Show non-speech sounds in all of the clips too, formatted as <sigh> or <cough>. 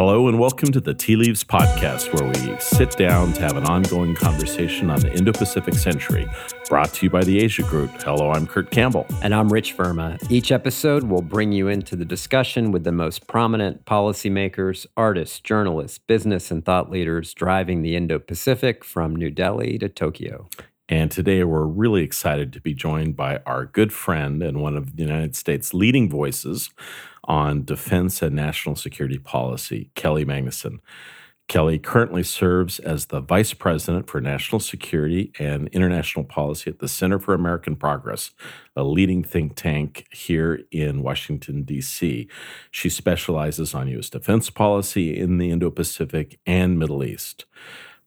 Hello, and welcome to the Tea Leaves Podcast, where we sit down to have an ongoing conversation on the Indo Pacific century, brought to you by the Asia Group. Hello, I'm Kurt Campbell. And I'm Rich Verma. Each episode will bring you into the discussion with the most prominent policymakers, artists, journalists, business, and thought leaders driving the Indo Pacific from New Delhi to Tokyo. And today we're really excited to be joined by our good friend and one of the United States' leading voices on defense and national security policy, Kelly Magsamen. Kelly currently serves as the Vice President for National Security and International Policy at the Center for American Progress, a leading think tank here in Washington, D.C. She specializes on U.S. defense policy in the Indo Pacific and Middle East.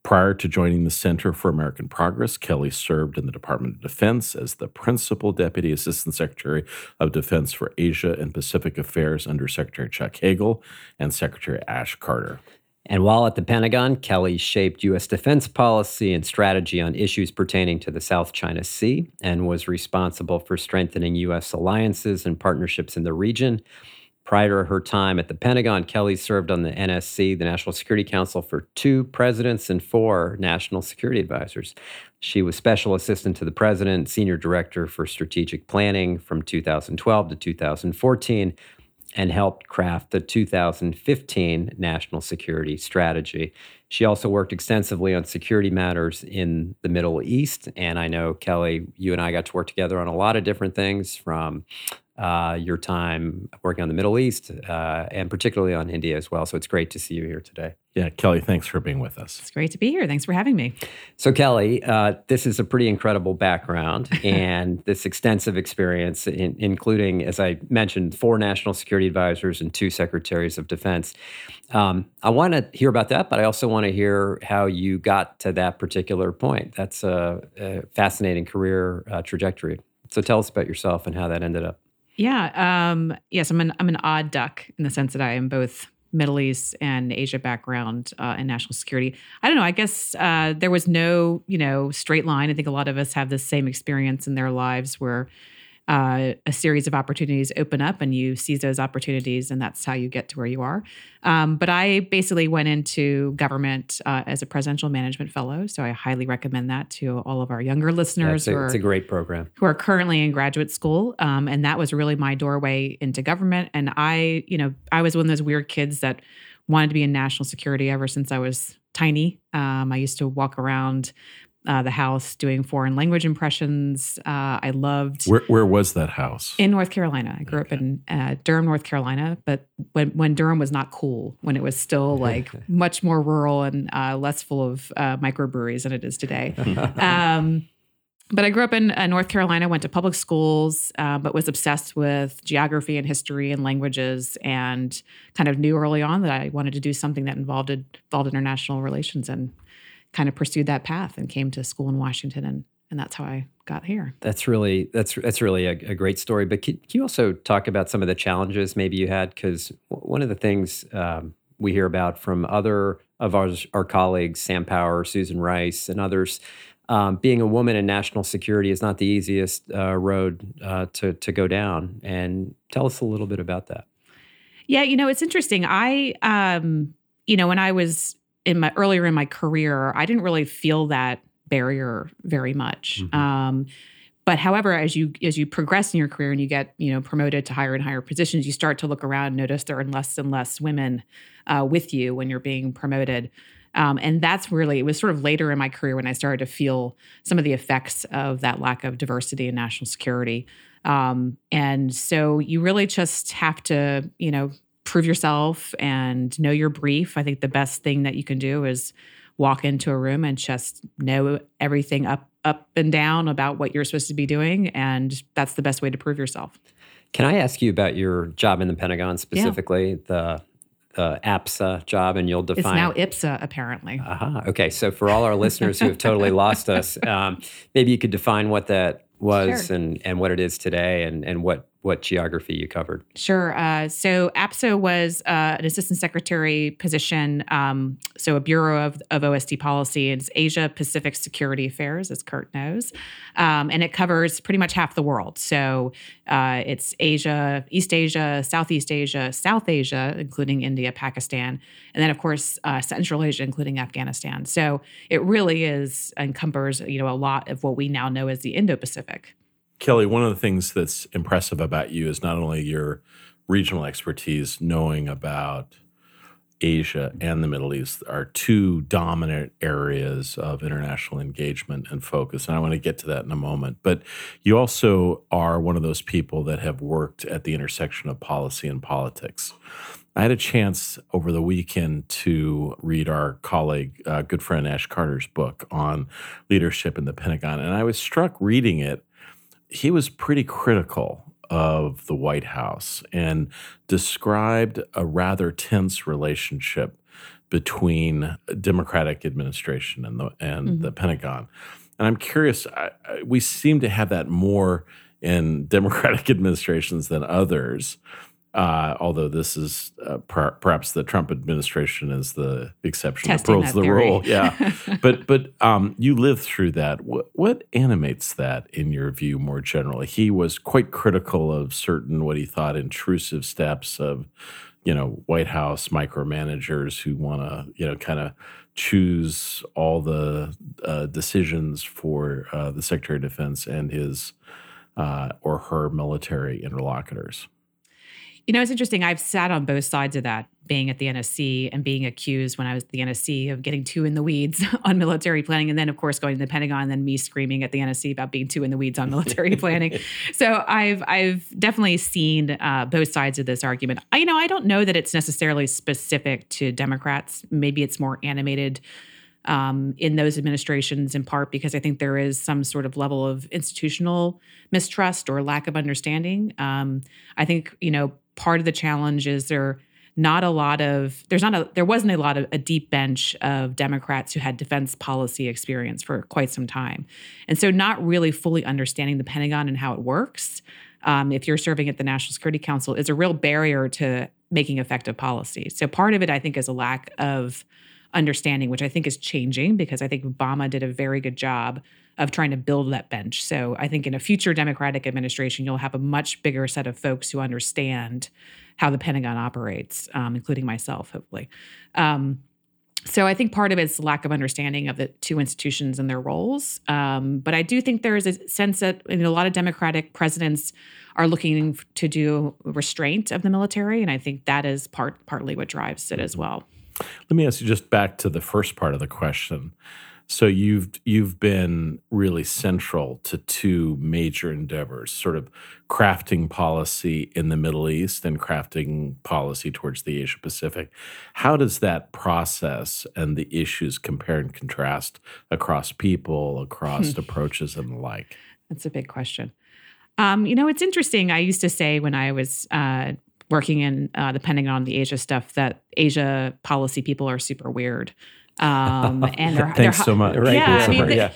Prior to joining the Center for American Progress, Kelly served in the Department of Defense as the Principal Deputy Assistant Secretary of Defense for Asia and Pacific Affairs under Secretary Chuck Hagel and Secretary Ash Carter. And while at the Pentagon, Kelly shaped U.S. defense policy and strategy on issues pertaining to the South China Sea and was responsible for strengthening U.S. alliances and partnerships in the region Prior to her time at the Pentagon, Kelly served on the NSC, the National Security Council, for two presidents and four national security advisors. She was special assistant to the president, senior director for strategic planning from 2012 to 2014, and helped craft the 2015 national security strategy. She also worked extensively on security matters in the Middle East. And I know, Kelly, you and I got to work together on a lot of different things from uh, your time working on the Middle East uh, and particularly on India as well. So it's great to see you here today. Yeah, Kelly, thanks for being with us. It's great to be here. Thanks for having me. So, Kelly, uh, this is a pretty incredible background <laughs> and this extensive experience, in, including, as I mentioned, four national security advisors and two secretaries of defense. Um, I want to hear about that, but I also want to hear how you got to that particular point. That's a, a fascinating career uh, trajectory. So, tell us about yourself and how that ended up. Yeah. Um, yes, I'm an I'm an odd duck in the sense that I am both Middle East and Asia background uh, in national security. I don't know. I guess uh, there was no you know straight line. I think a lot of us have the same experience in their lives where uh, a series of opportunities open up and you seize those opportunities and that's how you get to where you are. Um, but i basically went into government uh, as a presidential management fellow. So i highly recommend that to all of our younger listeners yeah, it's, a, it's, a, great program. who are currently in graduate school. Um, and that was really my doorway into government. And i you know i was one of those weird kids that wanted to be in national security ever since i was tiny. Um, i used to walk around uh, the house doing foreign language impressions. Uh, I loved. Where, where was that house? In North Carolina. I grew okay. up in uh, Durham, North Carolina, but when when Durham was not cool, when it was still <laughs> like much more rural and uh, less full of uh, microbreweries than it is today. <laughs> um, but I grew up in uh, North Carolina, went to public schools, but was obsessed with geography and history and languages, and kind of knew early on that I wanted to do something that involved involved international relations and kind of pursued that path and came to school in Washington and and that's how I got here. That's really that's that's really a, a great story. But can, can, you also talk about some of the challenges maybe you had? Because one of the things um, we hear about from other of our, our colleagues, Sam Power, Susan Rice, and others, um, being a woman in national security is not the easiest uh, road uh, to to go down. And tell us a little bit about that. Yeah, you know, it's interesting. I, um, you know, when I was in my earlier in my career, I didn't really feel that barrier very much. Mm-hmm. Um, but however, as you as you progress in your career and you get you know promoted to higher and higher positions, you start to look around and notice there are less and less women uh, with you when you're being promoted. Um, and that's really it was sort of later in my career when I started to feel some of the effects of that lack of diversity in national security. Um, and so you really just have to you know prove yourself and know your brief. I think the best thing that you can do is walk into a room and just know everything up up and down about what you're supposed to be doing and that's the best way to prove yourself. Can I ask you about your job in the Pentagon specifically, yeah. the the APSA job, and you'll define. It's now IPSA, apparently. Uh-huh. Okay, so for all our listeners who have totally <laughs> lost us, um, maybe you could define what that was sure. and and what it is today, and and what what geography you covered. Sure. Uh, so APSA was uh, an assistant secretary position, um, so a bureau of, of OSD policy. It's Asia Pacific Security Affairs, as Kurt knows, um, and it covers pretty much half the world. So uh, it's Asia, East Asia, Southeast Asia, South Asia, including India, Pakistan, and then of course uh, Central Asia, including Afghanistan. So it really is encumbers you know a lot of what we now know as the Indo-Pacific. Kelly, one of the things that's impressive about you is not only your regional expertise, knowing about Asia and the Middle East are two dominant areas of international engagement and focus. And I want to get to that in a moment. But you also are one of those people that have worked at the intersection of policy and politics. I had a chance over the weekend to read our colleague, uh, good friend Ash Carter's book on leadership in the Pentagon. And I was struck reading it he was pretty critical of the White House and described a rather tense relationship between Democratic administration and the and mm-hmm. the Pentagon. And I'm curious, I, I, we seem to have that more in <laughs> Democratic administrations than others. Uh, although this is uh, per- perhaps the Trump administration is the exception Testing that proves the theory. rule. Yeah, <laughs> but but um, you lived through that. What, what animates that in your view more generally? He was quite critical of certain what he thought intrusive steps of, you know, White House micromanagers who want to you know kind of choose all the uh, decisions for uh, the Secretary of Defense and his uh, or her military interlocutors. You know, it's interesting. I've sat on both sides of that, being at the NSC and being accused when I was at the NSC of getting too in the weeds <laughs> on military planning. And then, of course, going to the Pentagon, and then me screaming at the NSC about being too in the weeds on military planning. <laughs> So I've I've definitely seen uh, both sides of this argument. I, you know, I don't know that it's necessarily specific to Democrats. Maybe it's more animated um, in those administrations, in part because I think there is some sort of level of institutional mistrust or lack of understanding. Um, I think you know part of the challenge is there not a lot of there's not a there wasn't a lot of a deep bench of democrats who had defense policy experience for quite some time. And so not really fully understanding the pentagon and how it works um, if you're serving at the national security council is a real barrier to making effective policy. So part of it i think is a lack of understanding which i think is changing because i think obama did a very good job of trying to build that bench. So I think in a future Democratic administration, you'll have a much bigger set of folks who understand how the Pentagon operates, um, including myself, hopefully. Um, so I think part of it's lack of understanding of the two institutions and their roles. Um, but I do think there is a sense that a lot of Democratic presidents are looking to do restraint of the military, and I think that is part partly what drives it as well. Let me ask you just back to the first part of the question. So you've you've been really central to two major endeavors, sort of crafting policy in the Middle East and crafting policy towards the Asia Pacific. How does that process and the issues compare and contrast across people, across approaches and the like? That's a big question. Um, you know, it's interesting. I used to say when I was uh, working in uh, the Pentagon on the Asia stuff that Asia policy people are super weird. Um, <laughs> and they're, thanks they're, so much. Right. Yeah, I mean, yeah.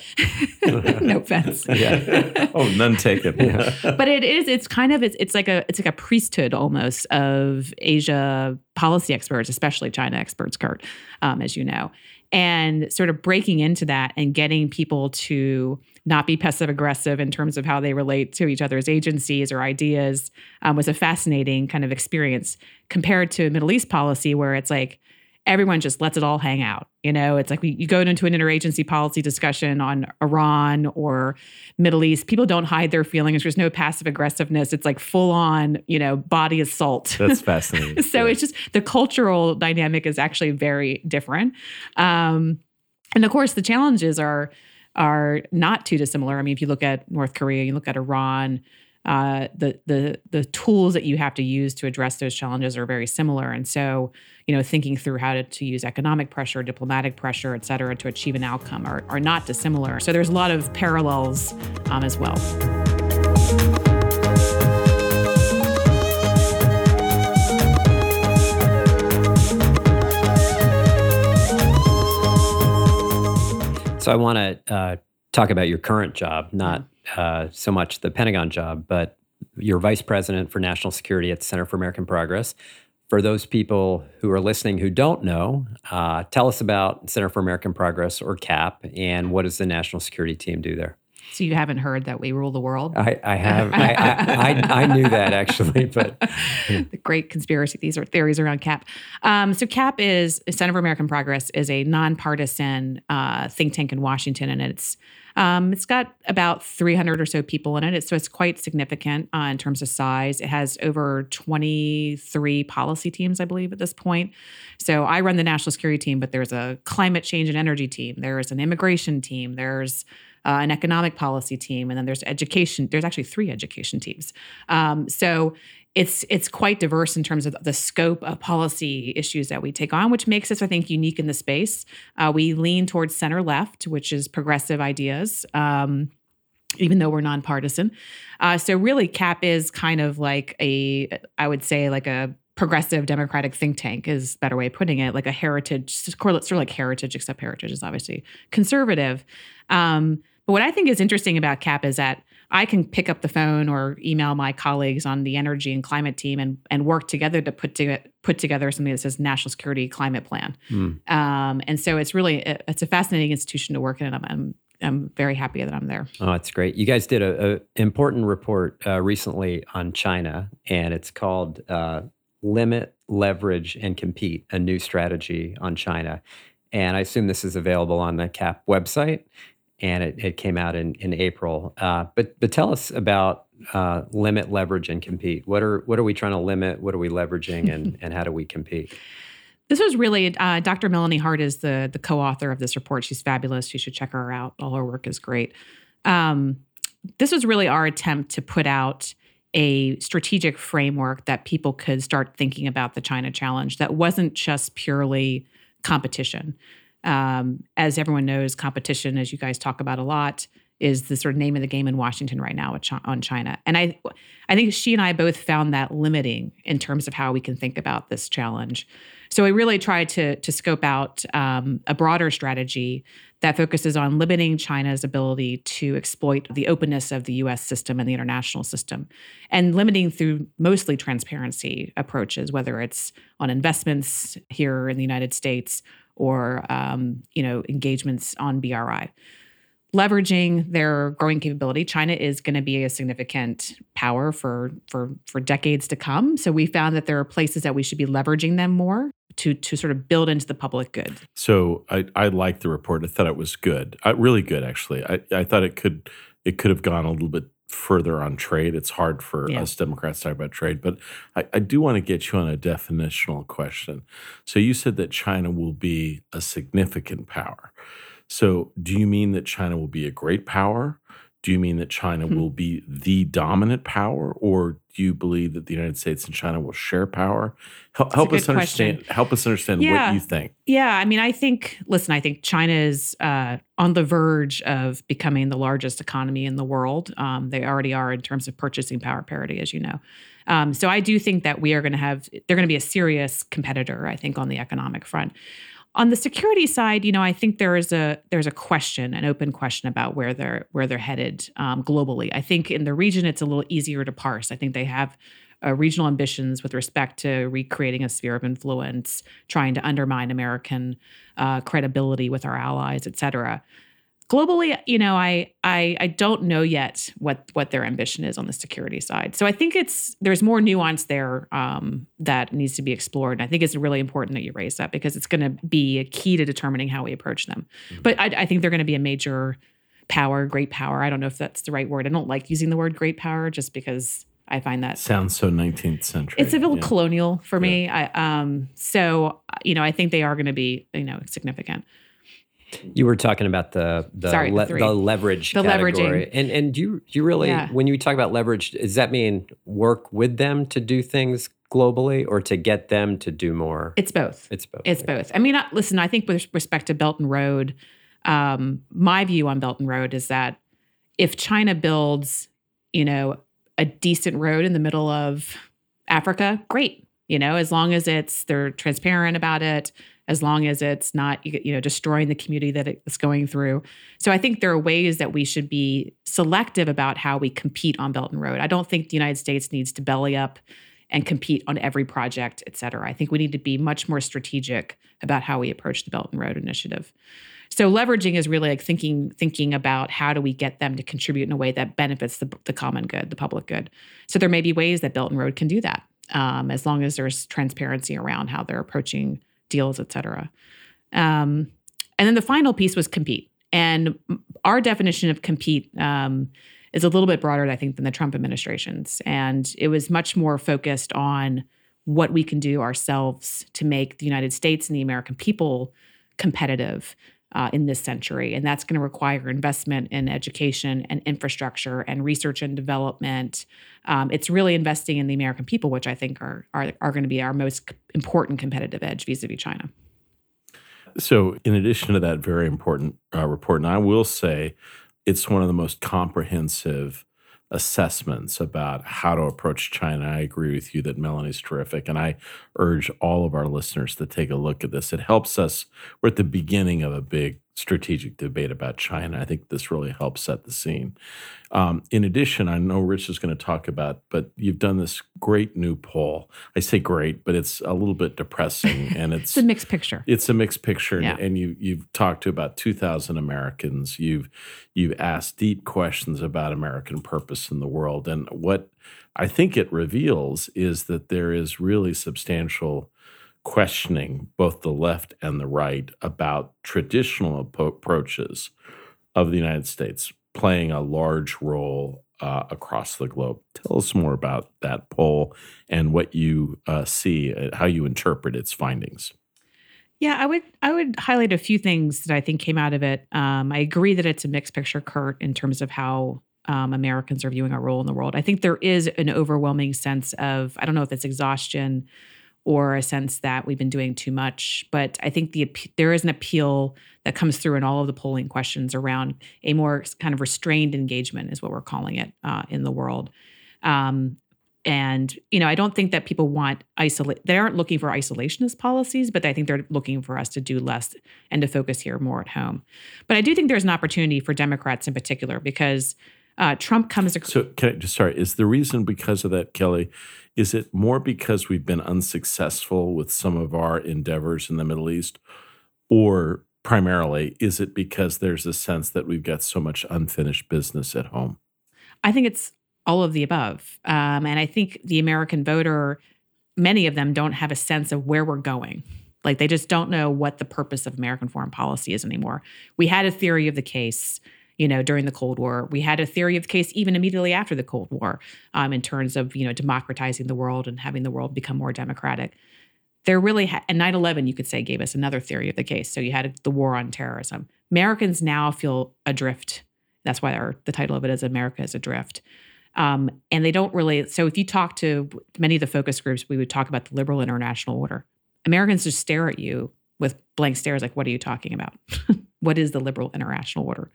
<laughs> no offense. <laughs> Yeah. Oh, none taken. Yeah. But it is. It's kind of. It's, it's like a. It's like a priesthood almost of Asia policy experts, especially China experts, Kurt, um, as you know, and sort of breaking into that and getting people to not be passive aggressive in terms of how they relate to each other's agencies or ideas um, was a fascinating kind of experience compared to Middle East policy, where it's like everyone just lets it all hang out. You know, it's like we, you go into an interagency policy discussion on Iran or Middle East. People don't hide their feelings. There's no passive aggressiveness. It's like full on, you know, body assault. That's <laughs> fascinating. so yeah. it's just the cultural dynamic is actually very different. Um, and of course, the challenges are are not too dissimilar. I mean, if you look at North Korea, you look at Iran, uh, the the the tools that you have to use to address those challenges are very similar. And so, you know, thinking through how to, to use economic pressure, diplomatic pressure, et cetera, to achieve an outcome are, are not dissimilar. So there's a lot of parallels um, as well. So I want to uh, talk about your current job, not uh, so much the Pentagon job, but You're vice president for national security at the Center for American Progress. For those people who are listening who don't know, uh, tell us about Center for American Progress or CAP and what does the national security team do there? So you haven't heard that we rule the world? I, I have. I, I, I, I, knew that actually, but <laughs> the great conspiracy these are theories around CAP. Um, so CAP is Center for American Progress is a nonpartisan uh, think tank in Washington, and it's um, it's got about 300 or so people in it. So it's quite significant uh, in terms of size. It has over 23 policy teams, I believe, at this point. So I run the national security team, but there's a climate change and energy team. There's an immigration team. There's uh, an economic policy team, and then there's education. There's actually three education teams. Um, so it's it's quite diverse in terms of the scope of policy issues that we take on, which makes us, I think, unique in the space. Uh, we lean towards center left, which is progressive ideas. Um, even though we're nonpartisan. Uh, so really, CAP is kind of like a, I would say, like a progressive democratic think tank is a better way of putting it, like a heritage, sort of like heritage, except heritage is obviously conservative. Um, but what I think is interesting about CAP is that I can pick up the phone or email my colleagues on the energy and climate team and, and work together to put to, put together something that says National Security Climate Plan. Mm. Um, and so it's really it's a fascinating institution to work in. I'm, I'm I'm very happy that I'm there. Oh, that's great. You guys did a, important report uh, recently on China, and it's called uh, "Limit, Leverage, and Compete: A New Strategy on China." And I assume this is available on the CAP website and it, it came out in in April. Uh, but but tell us about uh, limit, leverage, and compete. What are what are we trying to limit? What are we leveraging, and <laughs> and how do we compete? This was really uh, Dr. Melanie Hart is the the co-author of this report. She's fabulous. You should check her out. All her work is great. Um, this was really our attempt to put out a strategic framework that people could start thinking about the China challenge that wasn't just purely competition. Um, as everyone knows, competition, as you guys talk about a lot, is the sort of name of the game in Washington right now on China. And I, I think she and I both found that limiting in terms of how we can think about this challenge. So we really tried to to scope out um, a broader strategy that focuses on limiting China's ability to exploit the openness of the U.S. system and the international system, and limiting through mostly transparency approaches, whether it's on investments here in the United States or um, you know engagements on BRI. Leveraging their growing capability, China is going to be a significant power for for for decades to come. So we found that there are places that we should be leveraging them more to to sort of build into the public good. So I I liked the report. I thought it was good, uh, really good actually. I I thought it could it could have gone a little bit further on trade. It's hard for yeah. us Democrats to talk about trade, but I, I do want to get you on a definitional question. So you said that China will be a significant power. So do you mean that China will be a great power? Do you mean that China hmm. will be the dominant power, or do you believe that the United States and China will share power? Help, help us understand. Question. Help us understand yeah. what you think. Yeah, I mean, I think. Listen, I think China is uh, on the verge of becoming the largest economy in the world. Um, they already are in terms of purchasing power parity, as you know. Um, so I do think that we are going to have. They're going to be a serious competitor. I think on the economic front. On the security side, you know, I think there is a there's a question, an open question about where they're where they're headed um, globally. I think in the region it's a little easier to parse. I think they have uh, regional ambitions with respect to recreating a sphere of influence, trying to undermine American uh, credibility with our allies, et cetera globally you know I, I i don't know yet what what their ambition is on the security side so i think it's there's more nuance there um, that needs to be explored and i think it's really important that you raise that because it's going to be a key to determining how we approach them mm-hmm. but I, I think they're going to be a major power great power i don't know if that's the right word i don't like using the word great power just because I find that sounds so 19th century. It's a little yeah. colonial for me. Yeah. I, um, so you know, I think they are going to be you know significant. You were talking about the the, Sorry, le- the, the leverage the category. leveraging. And and do you do you really yeah. when you talk about leverage, does that mean work with them to do things globally or to get them to do more? It's both. It's both. It's both. I mean, listen, I think with respect to Belt and Road, um, my view on Belt and Road is that if China builds, you know, a decent road in the middle of Africa, great. You know, as long as it's they're transparent about it, as long as it's not you know destroying the community that it's going through. So I think there are ways that we should be selective about how we compete on Belt and Road. I don't think the United States needs to belly up and compete on every project, et cetera. I think we need to be much more strategic about how we approach the Belt and Road Initiative. So leveraging is really like thinking thinking about how do we get them to contribute in a way that benefits the, the common good, the public good. So there may be ways that Belt and Road can do that, um, as long as there's transparency around how they're approaching deals, et cetera. Um, and then the final piece was compete. And our definition of compete um, is a little bit broader, I think, than the Trump administration's. And it was much more focused on what we can do ourselves to make the United States and the American people competitive uh, in this century. And that's going to require investment in education and infrastructure and research and development. Um, it's really investing in the American people, which I think are, are, are going to be our most important competitive edge vis a vis China. So, in addition to that very important uh, report, and I will say it's one of the most comprehensive assessments about how to approach China. I agree with you that Melanie's terrific. And I urge all of our listeners to take a look at this. It helps us, we're at the beginning of a big strategic debate about China. I think this really helps set the scene. Um, in addition, I know Rich is going to talk about, but you've done this great new poll. I say great, but it's a little bit depressing, <laughs> and it's, it's a mixed picture. It's a mixed picture, yeah. and you you've talked to about two thousand Americans. You've you've asked deep questions about American purpose in the world, and what I think it reveals is that there is really substantial questioning both the left and the right about traditional approaches of the United States playing a large role uh, across the globe. Tell us more about that poll and what you uh, see, uh, how you interpret its findings. Yeah, I would I would highlight a few things that I think came out of it. Um, I agree that it's a mixed picture, Kurt, in terms of how um, Americans are viewing our role in the world. I think there is an overwhelming sense of I don't know if it's exhaustion or a sense that we've been doing too much. But I think the there is an appeal that comes through in all of the polling questions around a more kind of restrained engagement, is what we're calling it uh, in the world. Um, and you know, I don't think that people want isolate. They aren't looking for isolationist policies, but I think they're looking for us to do less and to focus here more at home. But I do think there's an opportunity for Democrats in particular because uh, Trump comes. so, can I just sorry, is the reason because of that, Kelly? Is it more because we've been unsuccessful with some of our endeavors in the Middle East, or primarily is it because there's a sense that we've got so much unfinished business at home? I think it's all of the above, um, and I think the American voter, many of them don't have a sense of where we're going. Like they just don't know what the purpose of American foreign policy is anymore. We had a theory of the case you know, during the Cold War. We had a theory of the case even immediately after the Cold War um, in terms of, you know, democratizing the world and having the world become more democratic. There really, ha- and 9 11, you could say, gave us another theory of the case. So you had the war on terrorism. Americans now feel adrift. That's why our, the title of it is America is Adrift. Um, and they don't really, so if you talk to many of the focus groups, we would talk about the liberal international order. Americans just stare at you with blank stares like, what are you talking about? <laughs> what is the liberal international order?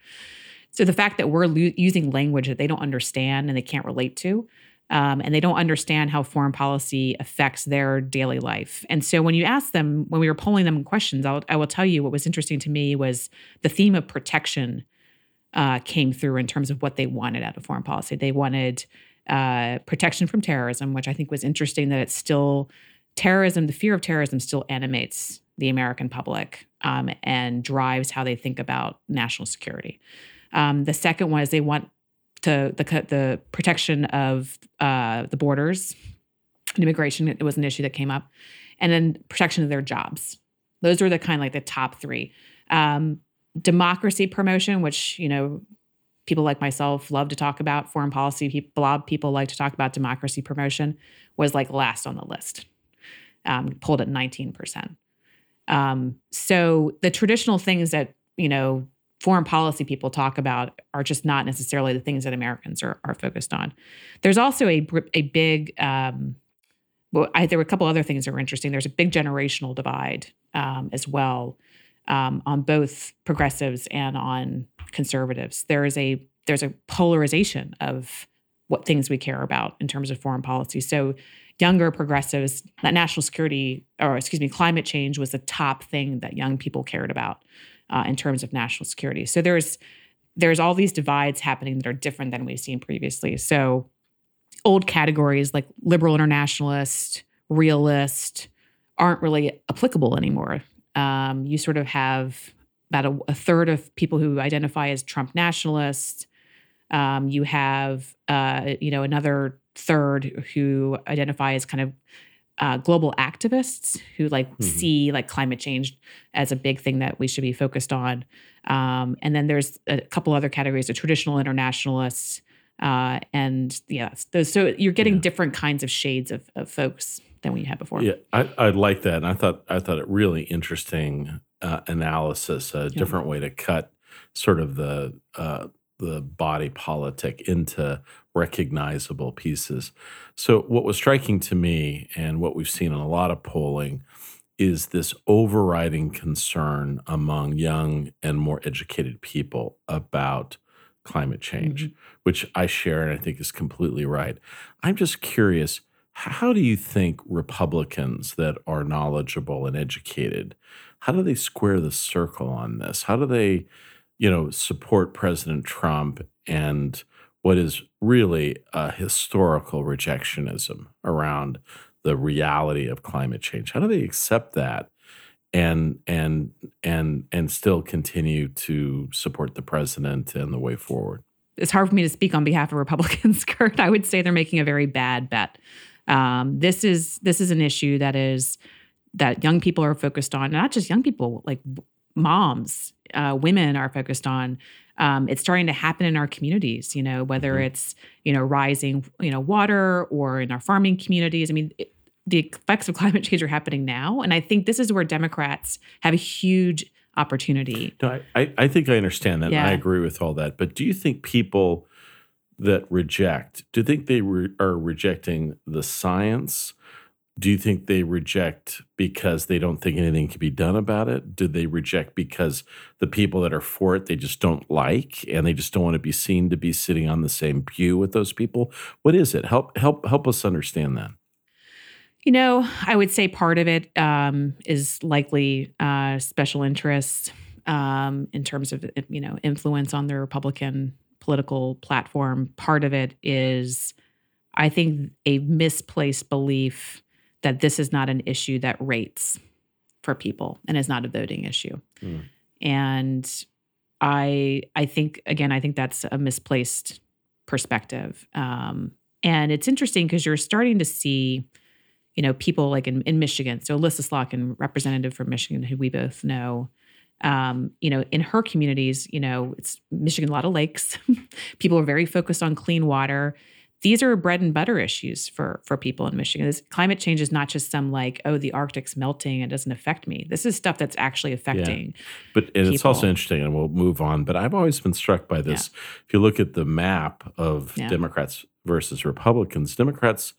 So the fact that we're lo- using language that they don't understand and they can't relate to, um, and they don't understand how foreign policy affects their daily life. And so when you ask them, when we were polling them questions, I'll, I will tell you what was interesting to me was the theme of protection uh, came through in terms of what they wanted out of foreign policy. They wanted uh, protection from terrorism, which I think was interesting that it's still terrorism, the fear of terrorism still animates the American public um, and drives how they think about national security. Um, the second one is they want to the the protection of uh, the borders and immigration. It was an issue that came up, and then protection of their jobs. Those were the kind of like the top three. Um, democracy promotion, which you know people like myself love to talk about. Foreign policy people, of people like to talk about democracy promotion. Was like last on the list, um, pulled at nineteen percent. Um, so the traditional things that you know foreign policy people talk about are just not necessarily the things that Americans are, are focused on. There's also a, a big, um, well, I, there were a couple other things that were interesting. There's a big generational divide um, as well um, on both progressives and on conservatives. There is a there's a polarization of what things we care about in terms of foreign policy. So younger progressives, that national security, or excuse me, climate change was the top thing that young people cared about uh, in terms of national security. So there's there's all these divides happening that are different than we've seen previously. So old categories like liberal internationalist, realist aren't really applicable anymore. Um, you sort of have about a, a, third of people who identify as Trump nationalists. Um, you have, uh, you know, another third who identify as kind of uh, global activists who like mm-hmm. see like climate change as a big thing that we should be focused on. Um, and then there's a couple other categories: the traditional internationalists, uh, and yeah, those, so you're getting yeah. different kinds of shades of, of folks than we had before. Yeah, I, I like that, and I thought I thought it really interesting uh, analysis, a yeah. different way to cut sort of the uh, the body politic into recognizable pieces. So, what was striking to me, and what we've seen in a lot of polling, is this overriding concern among young and more educated people about climate change, mm-hmm. which I share and I think is completely right. I'm just curious how do you think Republicans that are knowledgeable and educated, how do they square the circle on this? How do they you know, support President Trump and what is really a historical rejectionism around the reality of climate change. How do they accept that and and and and still continue to support the president and the way forward? It's hard for me to speak on behalf of Republicans, <laughs> Kurt. I would say they're making a very bad bet. Um, this is this is an issue that is that young people are focused on, not just young people, like moms, uh, women are focused on. Um, it's starting to happen in our communities, you know, whether mm-hmm. it's, you know, rising, you know, water or in our farming communities. I mean, it, the effects of <laughs> climate change are happening now. And I think this is where Democrats have a huge opportunity. No, I, I think I understand that. Yeah. I agree with all that. But do you think people that reject, do you think they re- are rejecting the science? Do you think they reject because they don't think anything can be done about it? Do they reject because the people that are for it they just don't like and they just don't want to be seen to be sitting on the same pew with those people? What is it? Help help help us understand that. You know, I would say part of it um, is likely uh, special interests um, in terms of you know influence on the Republican political platform. Part of it is, I think, a misplaced belief that this is not an issue that rates for people and is not a voting issue. Mm. And I I think again I think that's a misplaced perspective. Um, and it's interesting because you're starting to see, you know, people like in, in Michigan. So Elissa Slotkin, representative from Michigan, who we both know, um, you know, in her communities, you know, it's Michigan, a lot of lakes. <laughs> people are very focused on clean water these are bread and butter issues for for people in Michigan. This climate change is not just some like, oh, the Arctic's melting, it doesn't affect me. This is stuff that's actually affecting. Yeah. But it's also interesting, and we'll move on. But I've always been struck by this. Yeah. If you look at the map of yeah. Democrats versus Republicans, Democrats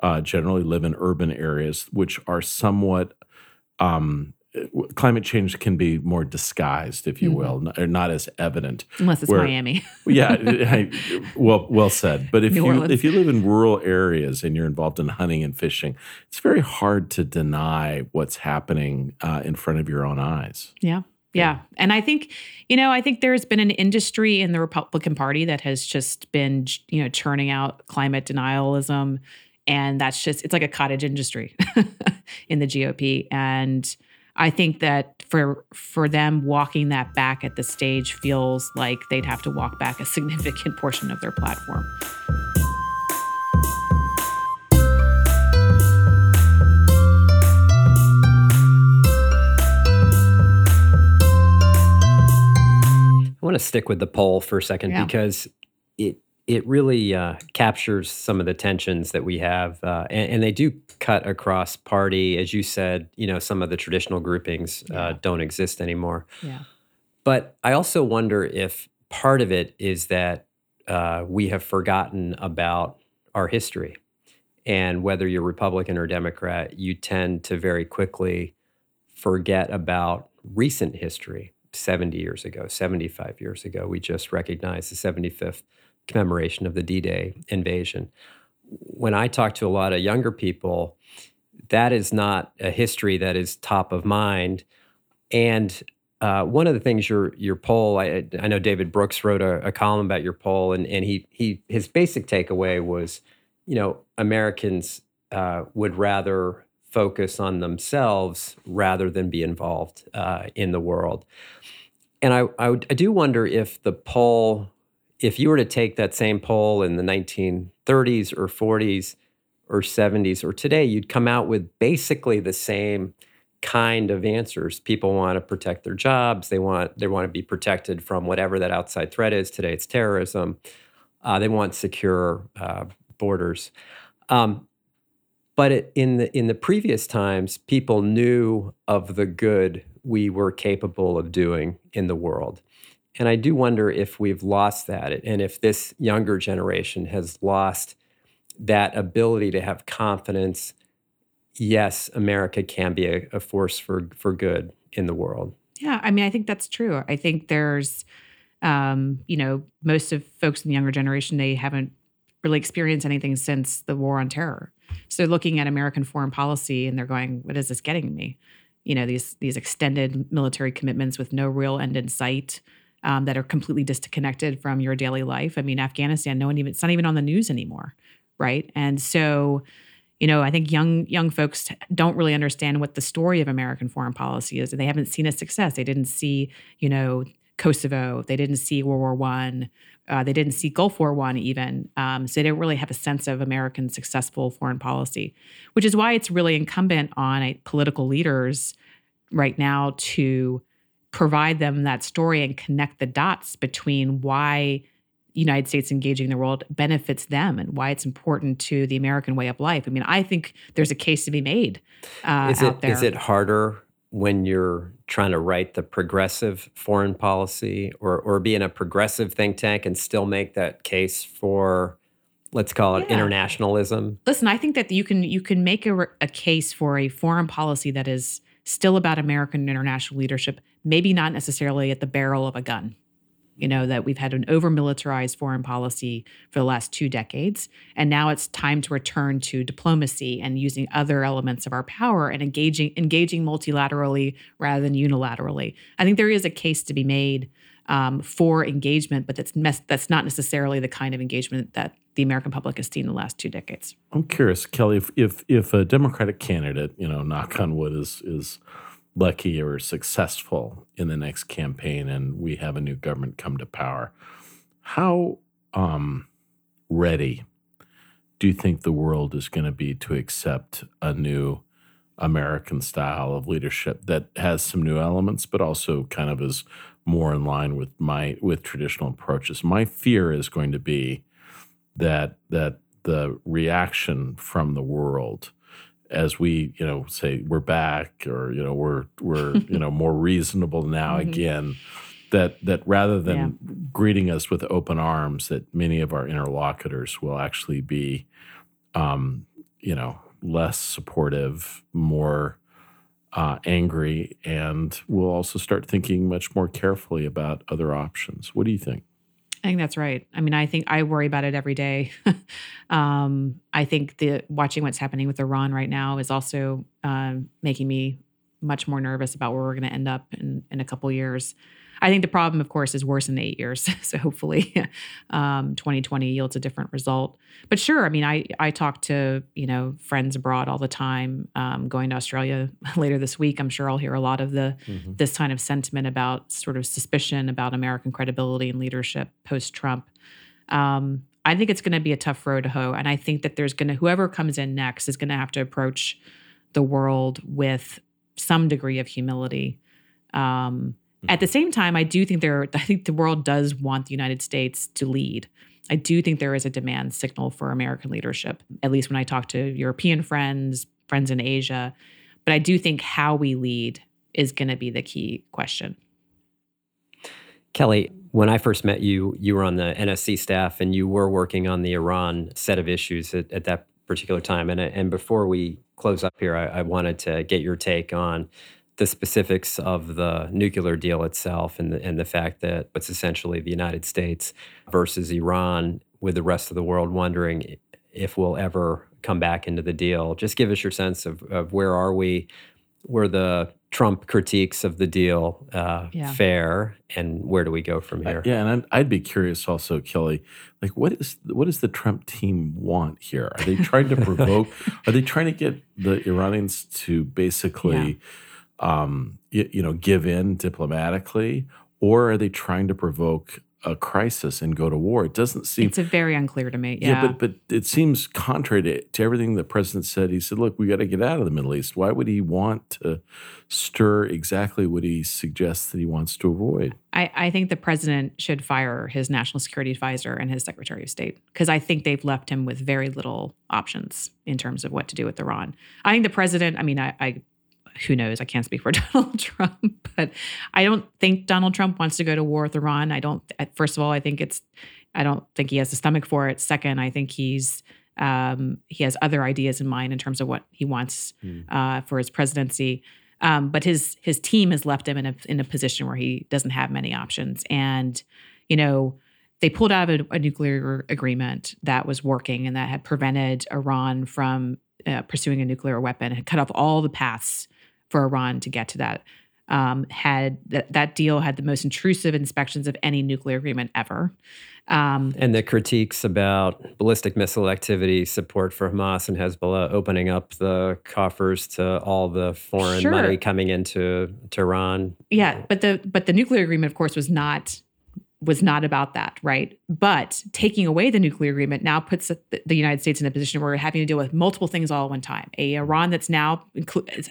uh, generally live in urban areas, which are somewhat um, climate change can be more disguised, if you mm-hmm. will, or not as evident. Unless it's Where, Miami. <laughs> yeah, <laughs> well, well said. But if New you Orleans. if you live in rural areas and you're involved in hunting and fishing, it's very hard to deny what's happening uh, in front of your own eyes. Yeah. Yeah. And I think, you know, I think there's been an industry in the Republican Party that has just been, you know, churning out climate denialism. And that's just, it's like a cottage industry <laughs> in the GOP. And, I think that for for them walking that back at the stage feels like they'd have to walk back a <laughs> significant portion of their platform. I want to stick with the poll for a second yeah. because it it really uh, captures some of the tensions that we have, uh, and, and, they do cut across party. As you said, you know, some of the traditional groupings uh, yeah. uh, don't exist anymore. Yeah. But I also wonder if part of it is that uh, we have forgotten about our history, and whether you're Republican or Democrat, you tend to very quickly forget about recent history. 70 years ago, 75 years ago, we just recognized the 75th commemoration of the D Day invasion. When I talk to a lot of younger people, that is not a history that is top of mind. And uh, one of the things your your poll, I, I know David Brooks wrote a, a, column about your poll, and and he he his basic takeaway was, you know, Americans uh, would rather focus on themselves rather than be involved uh, in the world. And I, I, I do wonder if the poll, if you were to take that same poll in the 1930s or 40s or 70s or today, you'd come out with basically the same kind of answers. People want to protect their jobs. They want they want to be protected from whatever that outside threat is. Today, it's terrorism. Uh, they want secure uh, borders. Um, but it, in the in the previous times, people knew of the good we were capable of doing in the world. And I do wonder if we've lost that and if this younger generation has lost that ability to have confidence yes, America can be a, a, force for for good in the world. Yeah, I mean, I think that's true. I think there's, um, you know, most of folks in the younger generation they haven't really experienced anything since the war on terror. So looking at American foreign policy and they're going, what is this getting me? You know, these these extended military commitments with no real end in sight. Um, that are completely disconnected from your daily life. I mean, Afghanistan, no one even it's not even on the news anymore, right? And so, you know, I think young young folks don't really understand what the story of American foreign policy is. And they haven't seen a success. They didn't see, you know, Kosovo. They didn't see World War One. Uh, they didn't see Gulf War One even, um, so they didn't really have a sense of American successful foreign policy, which is why it's really incumbent on uh, political leaders right now to provide them that story and connect the dots between why United States engaging the world benefits them and why it's important to the American way of life. I mean, I think there's a case to be made uh, is it, Is it harder when you're trying to write the progressive foreign policy or, or be in a progressive think tank and still make that case for let's call it yeah. internationalism listen i think that you can you can make a, a case for a foreign policy that is still about american international leadership maybe not necessarily at the barrel of a gun you know that we've had an over militarized foreign policy for the last two decades and now it's time to return to diplomacy and using other elements of our power and engaging engaging multilaterally rather than unilaterally i think there is a case to be made um, for engagement but that's that's not necessarily the kind of engagement that the American public has seen the last two decades. I'm curious, Kelly, if if, if a Democratic candidate, you know, knock on wood, is is lucky or successful in the next campaign and we have a new government come to power, how um, ready do you think the world is going to be to accept a new American style of leadership that has some new elements, but also kind of is more in line with my with traditional approaches? My fear is going to be that that the reaction from the world as we you know say we're back or you know we're we're <laughs> you know more reasonable now mm-hmm. again that that rather than yeah. greeting us with open arms that many of our interlocutors will actually be um, you know less supportive more uh, angry and we'll also start thinking much more carefully about other options what do you think I think that's right. I mean, I think I worry about it every day. <laughs> um, I think the watching what's happening with Iran right now is also uh, making me much more nervous about where we're going to end up in in a couple years. I think the problem, of course, is worse in eight years. <laughs> so hopefully, um, 2020 yields a different result. But sure, I mean, I I talk to you know friends abroad all the time. Um, going to Australia <laughs> later this week, I'm sure I'll hear a lot of the mm-hmm. this kind of sentiment about sort of suspicion about American credibility and leadership post Trump. Um, I think it's going to be a tough road to hoe, and I think that there's going to whoever comes in next is going to have to approach the world with some degree of humility. Um, Mm-hmm. at the same time, I do think there, <laughs> I think the world does want the United States to lead. I do think there is a demand signal for American leadership, at least when I talk to European friends, friends in Asia. But I do think how we lead is going to be the key question. Kelly, when I first met you, you were on the NSC staff and you were working on the Iran set of issues at, at that particular time. And, and before we close up here, I, I wanted to get your take on the specifics of the nuclear deal itself and the, and the fact that it's essentially the United States versus Iran, with the rest of the world wondering if we'll ever come back into the deal. Just give us your sense of, of where are we, where the Trump critiques of the deal uh, yeah. fair, and where do we go from here? Uh, yeah, and I'd, I'd, be curious also, Kelly, like what is what does the Trump team want here? Are they trying to <laughs> provoke? are they trying to get the Iranians to basically, yeah. Um, you, you know, give in diplomatically, or are they trying to provoke a crisis and go to war. It doesn't seem. It's very unclear to me. Yeah, yeah but but it seems contrary to, to everything the president said. He said, "Look, we got to get out of the Middle East." Why would he want to stir exactly what he suggests that he wants to avoid? I, I think the president should fire his national security advisor and his secretary of state because I think they've left him with very little options in terms of what to do with Iran. I think the president. I mean, I, I who knows? I can't speak for <laughs> Donald Trump, but I don't think Donald Trump wants to go to war with Iran. I don't. First of all, I think it's. I don't think he has the stomach for it. Second, I think he's. Um, he has other ideas in mind in terms of what he wants mm. uh, for his presidency. Um, but his his team has left him in a in a position where he doesn't have many options. And you know, they pulled out of a, a nuclear agreement that was working and that had prevented Iran from uh, pursuing a nuclear weapon, had cut off all the paths for Iran to get to that. Um, had th- that deal had the most intrusive inspections of any nuclear agreement ever. Um, and the critiques about ballistic missile activity, support for Hamas and Hezbollah, opening up the coffers to all the foreign sure. money coming into Tehran. Yeah, but the but the nuclear agreement, of course, was not was not about that, right? But taking away the nuclear agreement now puts the United States in a position where we're having to deal with multiple things all at one time. A Iran that's now,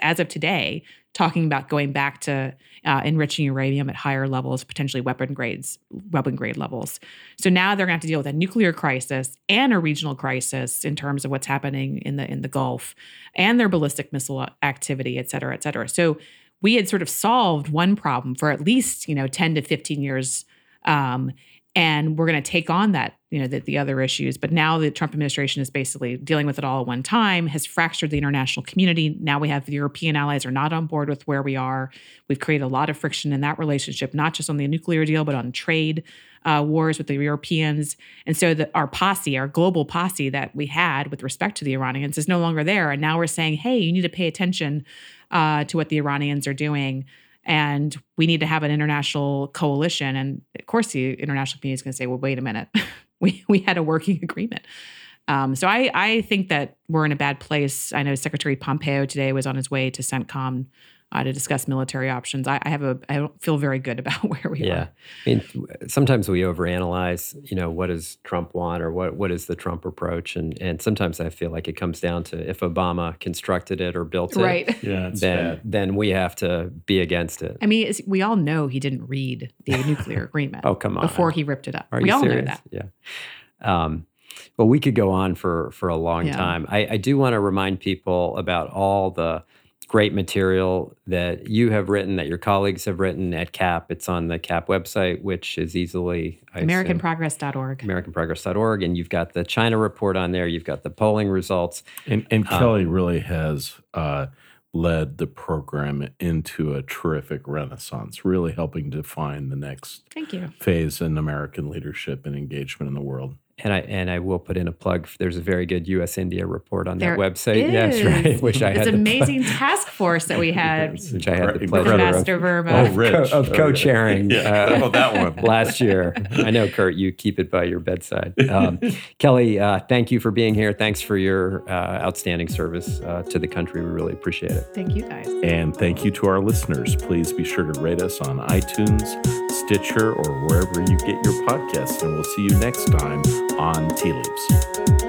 as of today, talking about going back to uh, enriching uranium at higher levels, potentially weapon grades, weapon grade levels. So now they're going to have to deal with a nuclear crisis and a regional crisis in terms of what's happening in the in the Gulf and their ballistic missile activity, et cetera, et cetera. So we had sort of solved one problem for at least you know 10 to 15 years um, and we're going to take on that, you know, the, the, other issues. But now the Trump administration is basically dealing with it all at one time, has fractured the international community. Now we have the European allies are not on board with where we are. We've created a lot of friction in that relationship, not just on the nuclear deal, but on trade uh, wars with the Europeans. And so that our posse, our global posse that we had with respect to the Iranians, is no longer there. And now we're saying, hey, you need to pay attention uh, to what the Iranians are doing and we need to have an international coalition. And of course, the international community is going to say, well, wait a minute, <laughs> we, we had a working agreement. Um, so I, I think that we're in a bad place. I know Secretary Pompeo today was on his way to CENTCOM uh, to discuss military options. I, I, have a I don't feel very good about <laughs> where we yeah. are. I mean, sometimes we overanalyze. You know, what does Trump want, or what what is the Trump approach? And and sometimes I feel like it comes down to if Obama constructed it or built it, right? Yeah, then bad. then we have to be against it. I mean, we all know he didn't read the <laughs> nuclear agreement. oh come on! Before he ripped it up, Are we all serious? know that. Yeah. Um, well, we could go on for for a long yeah. time. I, I do want to remind people about all the great material that you have written, that your colleagues have written at CAP. It's on the CAP website, which is easily AmericanProgress.org. AmericanProgress.org. And you've got the China report on there, you've got the polling results. And, and um, Kelly really has uh, led the program into a terrific renaissance, really helping define the next Thank you. phase in American leadership and engagement in the world and I and I will put in a plug. There's a very good U.S. India report on there that website. Is. Yes, right. Which I it's had an <laughs> amazing task force that we had. which I had the pleasure Ambassador of, Verma. Oh, Rich. of co-chairing. yeah. uh, oh, that one <laughs> last year. I know, Kurt. You keep it by your bedside. Um, <laughs> Kelly, uh, thank you for being here. Thanks for your uh, outstanding service uh, to the country. We really appreciate it. Thank you, guys. And thank you to our listeners. Please be sure to rate us on iTunes, Stitcher, or wherever you get your podcasts. And we'll see you next time on Tea Leaves.